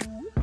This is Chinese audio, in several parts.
Ooh.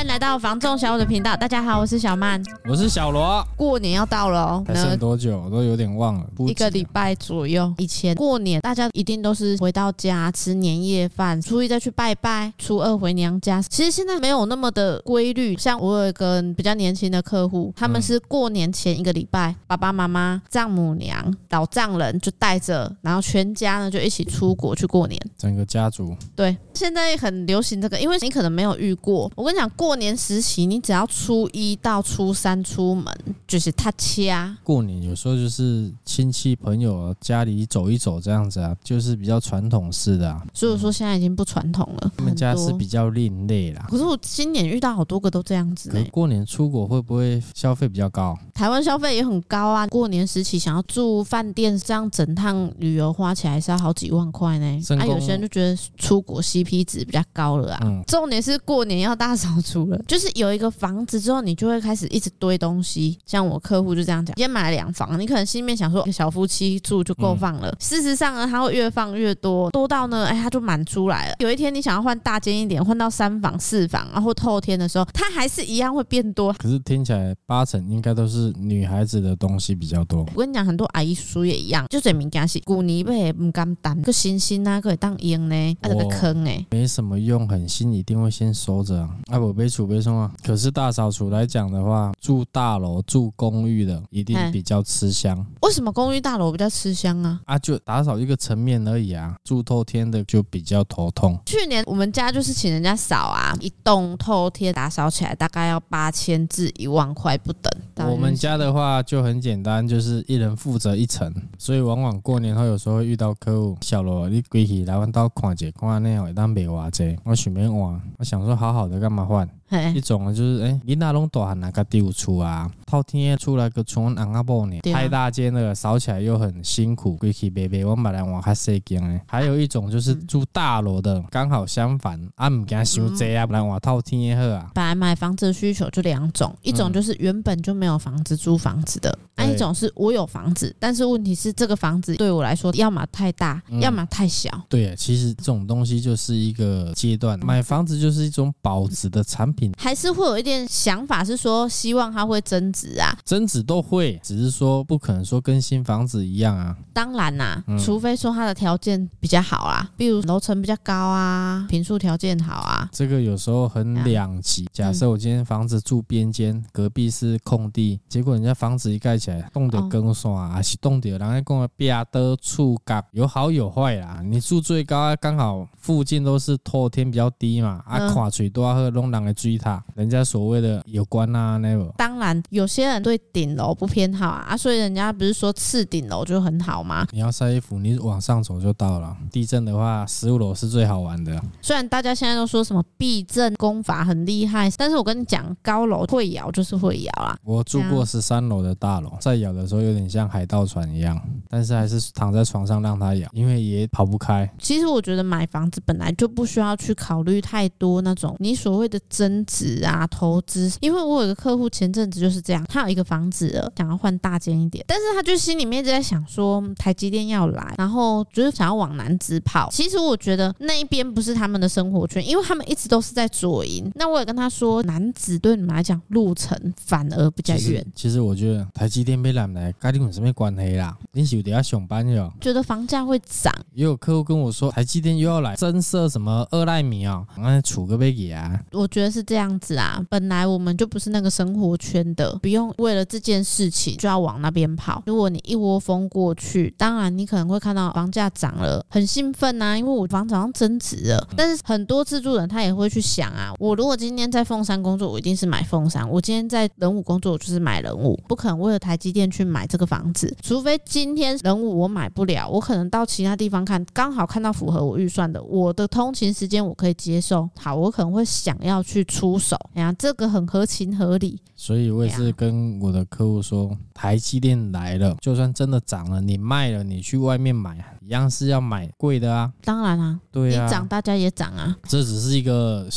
欢迎来到房仲小五的频道，大家好，我是小曼，我是小罗。过年要到了哦，还剩多久？我都有点忘了，一个礼拜左右。以前过年大家一定都是回到家吃年夜饭，初一再去拜拜，初二回娘家。其实现在没有那么的规律。像我有一个比较年轻的客户，他们是过年前一个礼拜，爸爸妈妈、丈母娘、老丈人就带着，然后全家呢就一起出国去过年，整个家族。对，现在很流行这个，因为你可能没有遇过。我跟你讲过。年时期，你只要初一到初三出门，就是他掐。过年有时候就是亲戚朋友家里走一走这样子啊，就是比较传统式的啊。所以说现在已经不传统了。他们家是比较另类啦。可是我今年遇到好多个都这样子。可过年出国会不会消费比较高？台湾消费也很高啊。过年时期想要住饭店，这样整趟旅游花起来是要好几万块呢。啊，有些人就觉得出国 CP 值比较高了啊。嗯。重点是过年要大扫除了。就是有一个房子之后，你就会开始一直堆东西。像我客户就这样讲，今天买了两房，你可能心里面想说小夫妻住就够放了。嗯、事实上呢，他会越放越多，多到呢，哎，他就满出来了。有一天你想要换大间一点，换到三房、四房，然后透天的时候，它还是一样会变多。可是听起来八成应该都是女孩子的东西比较多。我跟你讲，很多阿姨叔也一样，就这物件是古尼贝不敢担，个星星啊，可以当用呢，啊，这个坑哎，没什么用，很新一定会先收着啊，啊不被储备送啊。可是大扫除来讲的话，住大楼、住公寓的一定比较吃香。为什么公寓大楼比较吃香啊？啊，就打扫一个层面而已啊。住透天的就比较头痛。去年我们家就是请人家扫啊，一栋透天打扫起来大概要八千至一万块不等。我们家的话就很简单，就是一人负责一层，所以往往过年后有时候会遇到客户，小罗你归去来阮兜看者，看那样会当卖偌济，我想便换，我想说好好的干嘛换？一种呢，就是哎，你那拢大汉那个丢出啊，透天出来个村安阿婆呢，太大间了，扫起来又很辛苦，归去白白，我买来换较细间呢。还有一种就是住大楼的，刚好相反，啊唔惊伤济啊，来换透天好啊。本来买房子的需求就两种，一种就是原本就没有房子租房子的，还有一种是我有房子，但是问题是这个房子对我来说，要么太大，要么太小。对，其实这种东西就是一个阶段，买房子就是一种保值的产品。还是会有一点想法，是说希望它会增值啊，增值都会，只是说不可能说跟新房子一样啊。当然啦、啊，嗯、除非说它的条件比较好啊，比如楼层比较高啊，平数条件好啊。这个有时候很两极。假设我今天房子住边间，隔壁是空地，结果人家房子一盖起来，冻得更爽啊，还是冻得，然后跟我壁的触感有好有坏啦。你住最高，刚好附近都是透天比较低嘛，啊，看水多喝弄人的水塔，人家所谓的有关啊，那个。当然，有些人对顶楼不偏好啊，啊，所以人家不是说次顶楼就很好吗？你要晒衣服，你往上走就到了。地震的话，十五楼是最好玩的。虽然大家现在都说什么避震功法很厉害，但是我跟你讲，高楼会摇就是会摇啊。我住过十三楼的大楼，在摇的时候有点像海盗船一样，但是还是躺在床上让它摇，因为也跑不开。其实我觉得买房子本来就不需要去考虑太多那种你所谓的增值啊、投资，因为我有个客户前阵子就是这样，他有一个房子了，想要换大间一点，但是他就心里面一直在想说台积电要来，然后就是想要往南直跑。其实我觉得那一边不是他们的生活圈，因为他们一直都是在左营。那我也跟他说，南子对你们来讲路程反而比较远。其实我觉得台积电被拦来，跟你有什么关系啦？你是有点要上班哟。觉得房价会涨，也有客户跟我说，台积电又要来增设什么二奈米啊，那储个贝给啊。我觉得是这样子啊，本来我们就不是那个生活圈的，不用为了这件事情就要往那边跑。如果你一窝蜂过去，当然你可能会看到房价涨了，很兴奋呐，因为我房子好像增值了。但是很多自住人他也会去想啊，我如果今天在凤山工作，我一定是买凤山；我今天在人武工作，我就是买人武，不可能为了台积电去买这个房子。除非今天人武我买不了，我可能到其他地方看，刚好看到符合我预算的，我的通勤时间我可以接受。好，我可能会想要去出手，哎呀，这个很合情合理。所以我也是跟我的客户说，台积电来了，就算真的涨了，你卖了，你去外面买，一样是要买贵的啊。当然啊，对啊，你涨大家也涨啊。这只是一个。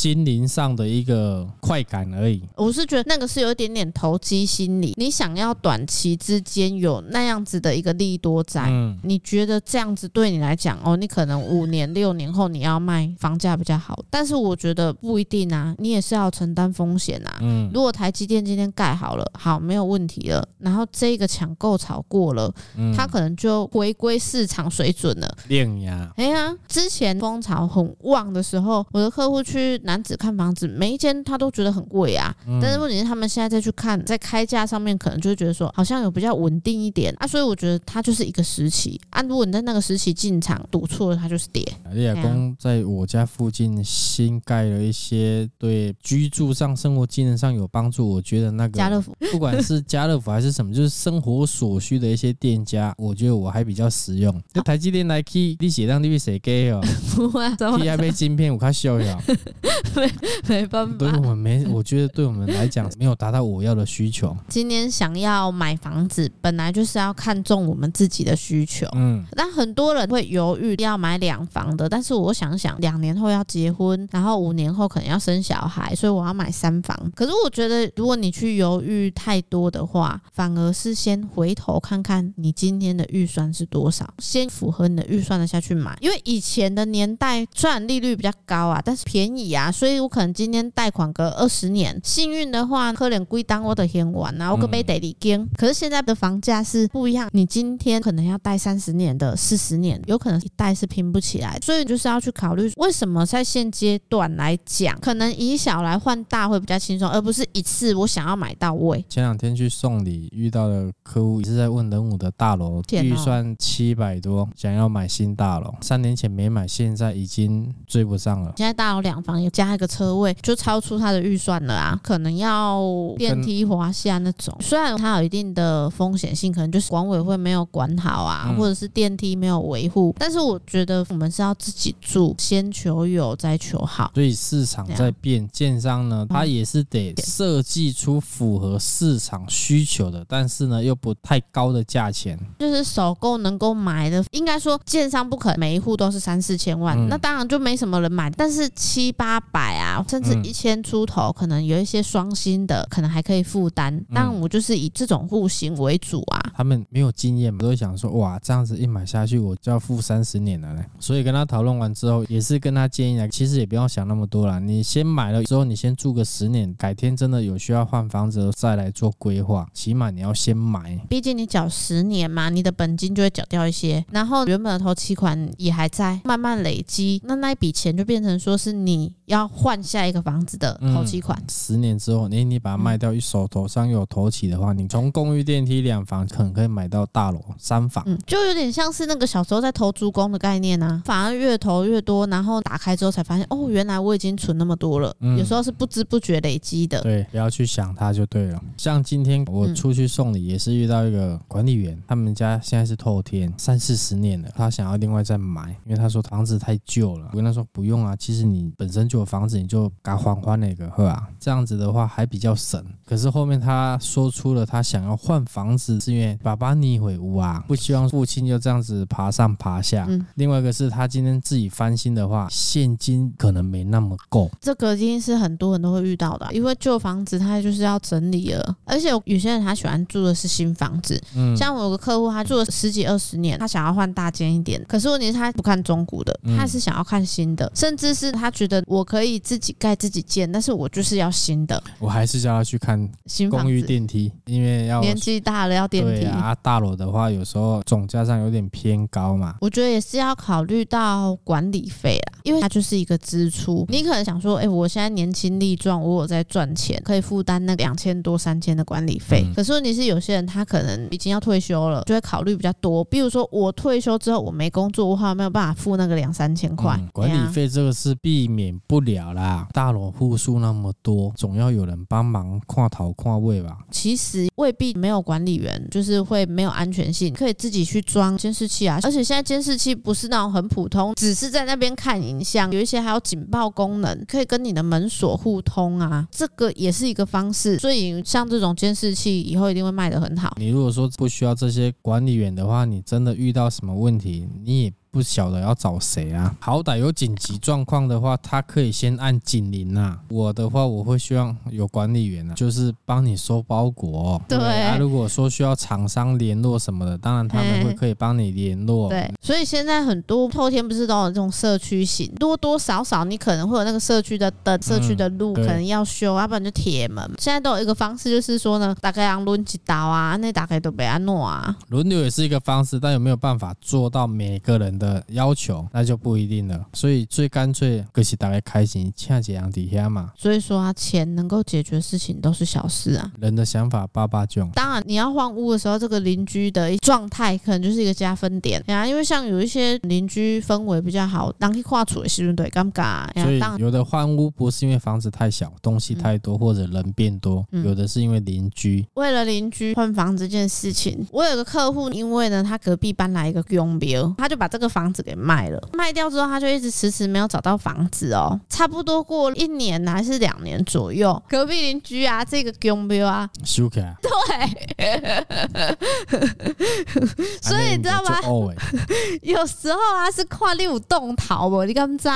心灵上的一个快感而已。我是觉得那个是有一点点投机心理，你想要短期之间有那样子的一个利多在，嗯，你觉得这样子对你来讲哦，你可能五年六年后你要卖房价比较好，但是我觉得不一定啊，你也是要承担风险啊。嗯，如果台积电今天盖好了，好，没有问题了，然后这个抢购潮过了，嗯，它可能就回归市场水准了。练呀，哎呀，之前风潮很旺的时候，我的客户去楠梓看房子，每一间他都觉得很贵啊。嗯、但是问题是，他们现在再去看，在开价上面可能就会觉得说，好像有比较稳定一点啊。所以我觉得它就是一个时期啊。如果你在那个时期进场赌错了，它就是跌。李亚公在我家附近新盖了一些对居住上、生活机能上有帮助，我觉得那个家乐福，不管是家乐福还是什么，就是生活所需的一些店家，我觉得我还比较实用。就台积电来 key，你写上你谁给哦？不会，key 还没晶片，我看笑呀。没 没办法，对我们没，我觉得对我们来讲没有达到我要的需求。今年想要买房子，本来就是要看中我们自己的需求。嗯，但很多人会犹豫要买两房的，但是我想想，两年后要结婚，然后五年后可能要生小孩，所以我要买三房。可是我觉得，如果你去犹豫太多的话，反而是先回头看看你今天的预算是多少，先符合你的预算的下去买。因为以前的年代虽然利率比较高啊，但是便宜啊，所以我可能今天贷款个二十年，幸运的话，可能归当我的天完然后可没得离金。可是现在的房价是不一样，你今天可能要贷三十年的、四十年，有可能一贷是拼不起来，所以就是要去考虑为什么在现阶段来讲，可能以小来换大会比较轻松，而不是一次我想要买到位。前两天去送礼遇到的客户也是在问仁武的大楼，预算七百多，想要买新大楼，三年前没买，现在已经追不上了。现在大楼两房也加一个车位，就超出他的预算了啊，可能要电梯滑下那种。虽然它有一定的风险性，可能就是管委会没有管好啊，嗯、或者是电梯没有维护，但是我觉得我们是要自己住，先求有再求好。所以市场在变，建商呢，它也是得设计出符合市场需求的，但是呢又不太高的价钱，就是首购能够买的，应该说建商不可能每一户都是三四千万，嗯、那当然就没什么人买，但是七八百啊，甚至一千出头，可能有一些双薪的，可能还可以负担。但我就是以这种户型为主啊。他们没有经验嘛，都会想说哇，这样子一买下去我就要付三十年了嘞。所以跟他讨论完之后，也是跟他建议啊，其实也不用想那么多了，你先买了之后，你先住个十年，改天真的有需要换房子再来做规划。起码你要先买，毕竟你缴十年嘛，你的本金就会缴掉一些，然后原本的头期款也还在，慢慢累积，那那一笔钱就变成说是你要换下一个房子的头期款。嗯、十年之后，你你把它卖掉，一手头上有头期的话，你从公寓电梯两房可能可以买到大楼三房，嗯，就有点像是那个小时候在投租公的概念啊，反而越投越多，然后打开之后才发现，哦，原来我已经存那么多了。嗯、有时候是不知不觉累积的。对，不要去想它就对了。像今天我出去送礼，也是遇到一个管理员，他们家现在是透天，三四十年了，他想要另外再买，因为他说房子太旧了。我跟他说不用啊，其实你本身就有房子，你就改换换那个，是吧？这样子的话还比较省。可是后面他说出了他想要换房子，是因为爸爸逆回屋啊，不希望父亲就这样子爬上爬下。嗯、另外一个是他今天自己翻新的话，现金可能没那么够。这个一定是很多人都会遇到的，因为旧房子他就是要整理了，而且有些人他喜欢住的是新房子。嗯，像我有个客户，他住了十几二十年，他想要换大间一点，可是问题是他不看中古的，他是想要看新的，甚至是他觉得我可以自己盖自己建，但是我就是要新的。我还是叫他去看新公寓电梯，因为要年纪大了要电梯。啊，大楼的话有时候总价上有点偏高嘛。我觉得也是要考虑到管理费啦，因为它就是一个支出。你可能想说，哎、欸，我现在年轻力壮，我有在赚钱，可以负担那两千多三千的管理费。嗯、可是问题是，有些人他可能已经要退休了，就会考虑比较多。比如说，我退休之后我没工作，我好像没有办法付那个两三千块、嗯。管理费这个是避免不了啦。大楼户数那么多，总要有人帮忙跨头跨位吧。其实未必没有管理员，就是会没有安全性，可以自己去装监视器啊。而且现在监视器不是那种很普通，只是在那边看影像，有一些还有警报功能，可以跟你的门锁互通啊。这个也是一个方式。所以像这种监视器以后一定会卖得很好。你如果说不需要这些管理员的话，你真的遇到什么问题，你也不晓得要找谁啊。好歹有紧急状况的话，他可以先按警铃啊。我的话，我会希望有管理员啊，就是帮你收包裹哦。对，对啊，如果说需要厂商联络什么的，当然他们会可以帮你联络。对，所以现在很多后天不是都有这种社区型，多多少少你可能会有那个社区的灯、社区的路可能要修，要不然就铁门。现在都有一个方式，就是说呢，大概让轮几刀啊，那大概都被安诺啊。轮流也是一个方式，但有没有办法做到每个人的要求，那就不一定了。所以最干脆就是大家开心，恰几样底下嘛。所以说啊，钱能够解决的事情都是小事啊。人的想法八八九。当然，你要换屋的时候，这个邻居的状态可能就是一个加分点呀。因为像有一些邻居氛围比较好，当去跨处的时候对尴尬。所以有的换屋不是因为房子太小，东西太多，或者人变多，嗯、有的是因为邻居。为了邻居换房这件事情，我有个客户，因为呢他隔壁搬来一个佣兵，他就把这个房子给卖了。卖掉之后，他就一直迟迟没有找到房子哦。差不多过一年还是两年左右，隔壁邻居啊，这个佣兵啊，所以你知道吗？有时候啊，是跨六栋逃不？你敢知？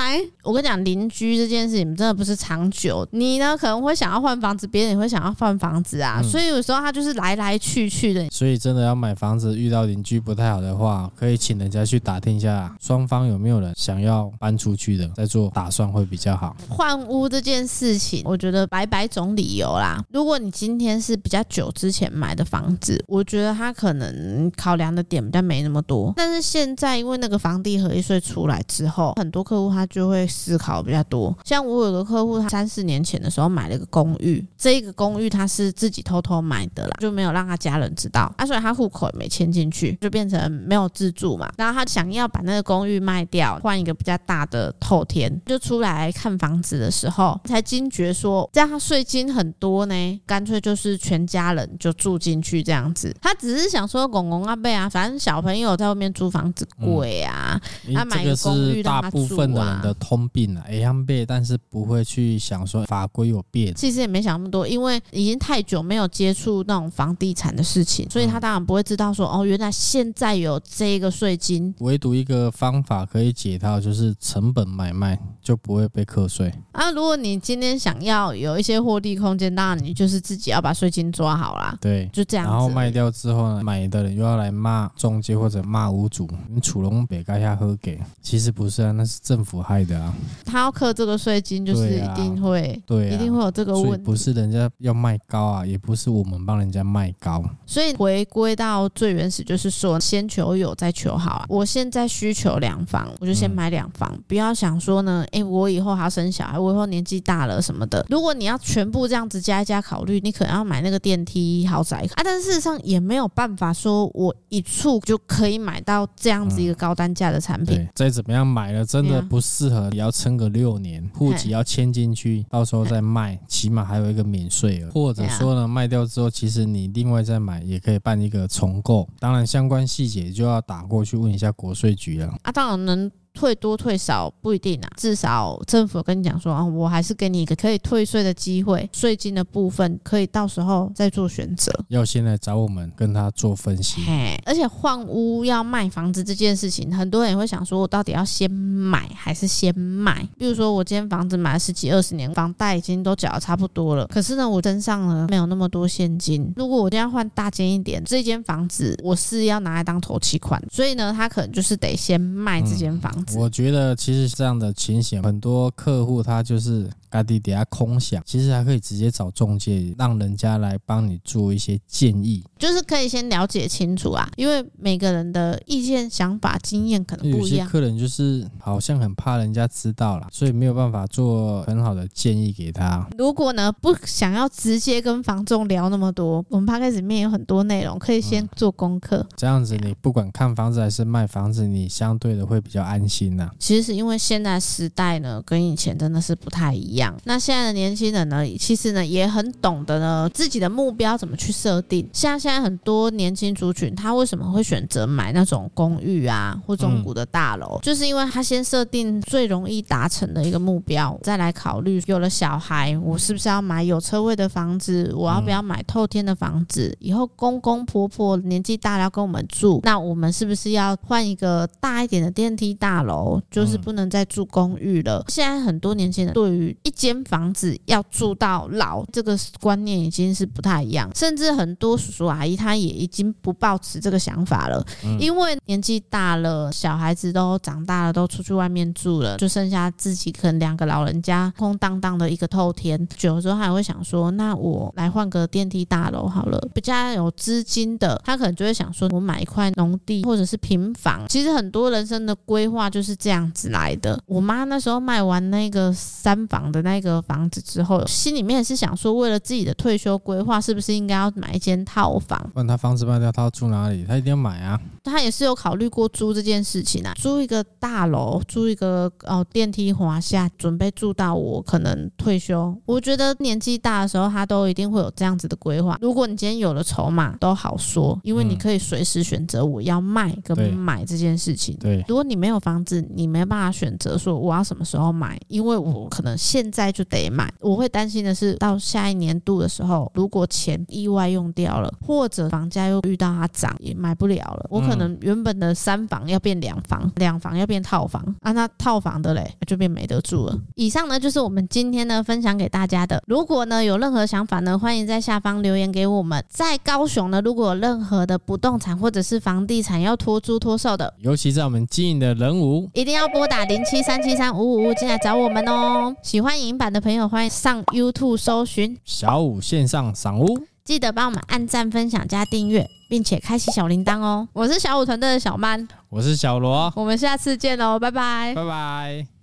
我跟你讲，邻居这件事情真的不是长久。你呢可能会想要换房子，别人也会想要换房子啊。嗯、所以有时候他就是来来去去的。所以真的要买房子，遇到邻居不太好的话，可以请人家去打听一下，双方有没有人想要搬出去的，再做打算会比较好。换屋这件事情，我觉得百百种理由啦。如果你今天是比较久之前买的房子，我觉得他可能考量的点比较没那么多。但是现在因为那个房地合一税出来之后，很多客户他就会思考比较多。像我有个客户，他三四年前的时候买了一个公寓，这一个公寓他是自己偷偷买的啦，就没有让他家人知道。啊，所以他户口也没迁进去，就变成没有自住嘛。然后他想要把那个公寓卖掉，换一个比较大的透天，就出来看房子的时候才惊觉说，这样他税金很多呢，干脆就是全家人就住进去这样子。他只是想说，公公阿贝啊，反正小朋友在外面租房子贵啊，他、嗯、买一个公寓让他住啊。大部分的人的通病啊，一样背，但是不会去想说法规有变。其实也没想那么多，因为已经太久没有接触那种房地产的事情，所以他当然不会知道说，哦，原来现在有这个税金。唯独一个方法可以解套，就是成本买卖就不会被课税。啊，如果你今天想要有一些获利空间，当然你就是自己要把税金抓好啦。对，就这样。然后卖掉之后呢，买的人又要来骂中介或者骂屋主，你楚龙北盖下喝给，其实不是啊，那是政府害的啊。他要课这个税金，就是一定会，对、啊，一定会有这个问题。不是人家要卖高啊，也不是我们帮人家卖高。所以回归到最原始，就是说先求有，再求好啊。我现在需求两房，我就先买两房，嗯、不要想说呢，哎，我以后还要生小孩，我以后年纪大了什么的。如果你要全部这样子加一加考虑，你可能要买那个电梯豪宅啊。但是事实上也没有办法说我一处就可以买到这样子一个高单价的产品。嗯、再怎么样买了，真的不适合，也要撑个六年，户籍要迁进去，到时候再卖，起码还有一个免税额。或者说呢，卖掉之后，其实你另外再买也可以办一个重购。当然，相关细节就要打过去问一下国税局了。啊，当然能。退多退少不一定啊，至少政府跟你讲说啊，我还是给你一个可以退税的机会，税金的部分可以到时候再做选择。要先来找我们跟他做分析。嘿，而且换屋要卖房子这件事情，很多人也会想说，我到底要先买还是先卖？比如说我今天房子买了十几二十年，房贷已经都缴得差不多了，可是呢，我身上呢没有那么多现金。如果我今天换大间一点，这间房子我是要拿来当头期款，所以呢，他可能就是得先卖这间房子。嗯我觉得其实这样的情形，很多客户他就是。家底底下空想，其实还可以直接找中介，让人家来帮你做一些建议，就是可以先了解清楚啊，因为每个人的意见、想法、经验可能不一样。有些客人就是好像很怕人家知道了，所以没有办法做很好的建议给他。如果呢不想要直接跟房仲聊那么多，我们 Podcast 里面有很多内容可以先做功课。嗯，这样子你不管看房子还是卖房子，你相对的会比较安心。心呐、啊。其实是因为现在时代呢，跟以前真的是不太一样。那现在的年轻人呢，其实呢也很懂得呢自己的目标怎么去设定。像现在很多年轻族群，他为什么会选择买那种公寓啊或中古的大楼？嗯、就是因为他先设定最容易达成的一个目标，再来考虑有了小孩，我是不是要买有车位的房子？我要不要买透天的房子？以后公公婆婆年纪大了要跟我们住，那我们是不是要换一个大一点的电梯大楼？就是不能再住公寓了。现在很多年轻人对于一间房子要住到老这个观念已经是不太一样，甚至很多叔叔阿姨他也已经不抱持这个想法了，因为年纪大了，小孩子都长大了，都出去外面住了，就剩下自己可能两个老人家空荡荡的一个透天，有时候还会想说，那我来换个电梯大楼好了。比较有资金的，他可能就会想说，我买一块农地或者是平房。其实很多人生的规划就是这样子来的。我妈那时候卖完那个三房的那个房子之后，心里面是想说，为了自己的退休规划，是不是应该要买一间套房？问他房子卖掉，他要住哪里？他一定要买啊。他也是有考虑过租这件事情啊，租一个大楼，租一个哦电梯华厦，准备住到我可能退休。我觉得年纪大的时候，他都一定会有这样子的规划。如果你今天有了筹码，都好说，因为你可以随时选择我要卖跟买这件事情。对，如果你没有房子，你没办法选择说我要什么时候买，因为我可能现在就得买。我会担心的是，到下一年度的时候，如果钱意外用掉了，或者房价又遇到它涨，也买不了了，我可能。原本的三房要变两房，两房要变套房啊，那套房的嘞就变没得住了。以上呢就是我们今天呢分享给大家的。如果呢有任何想法呢，欢迎在下方留言给我们。在高雄呢，如果有任何的不动产或者是房地产要托租托售的，尤其在我们经营的一定要拨打零七三七三五五五进来找我们哦。喜欢影音版的朋友，欢迎上 YouTube 搜寻小五线上赏屋，记得帮我们按赞、分享、加订阅。并且开启小铃铛哦！我是小五团队的小曼，我是小罗，我们下次见喽，拜拜，拜拜。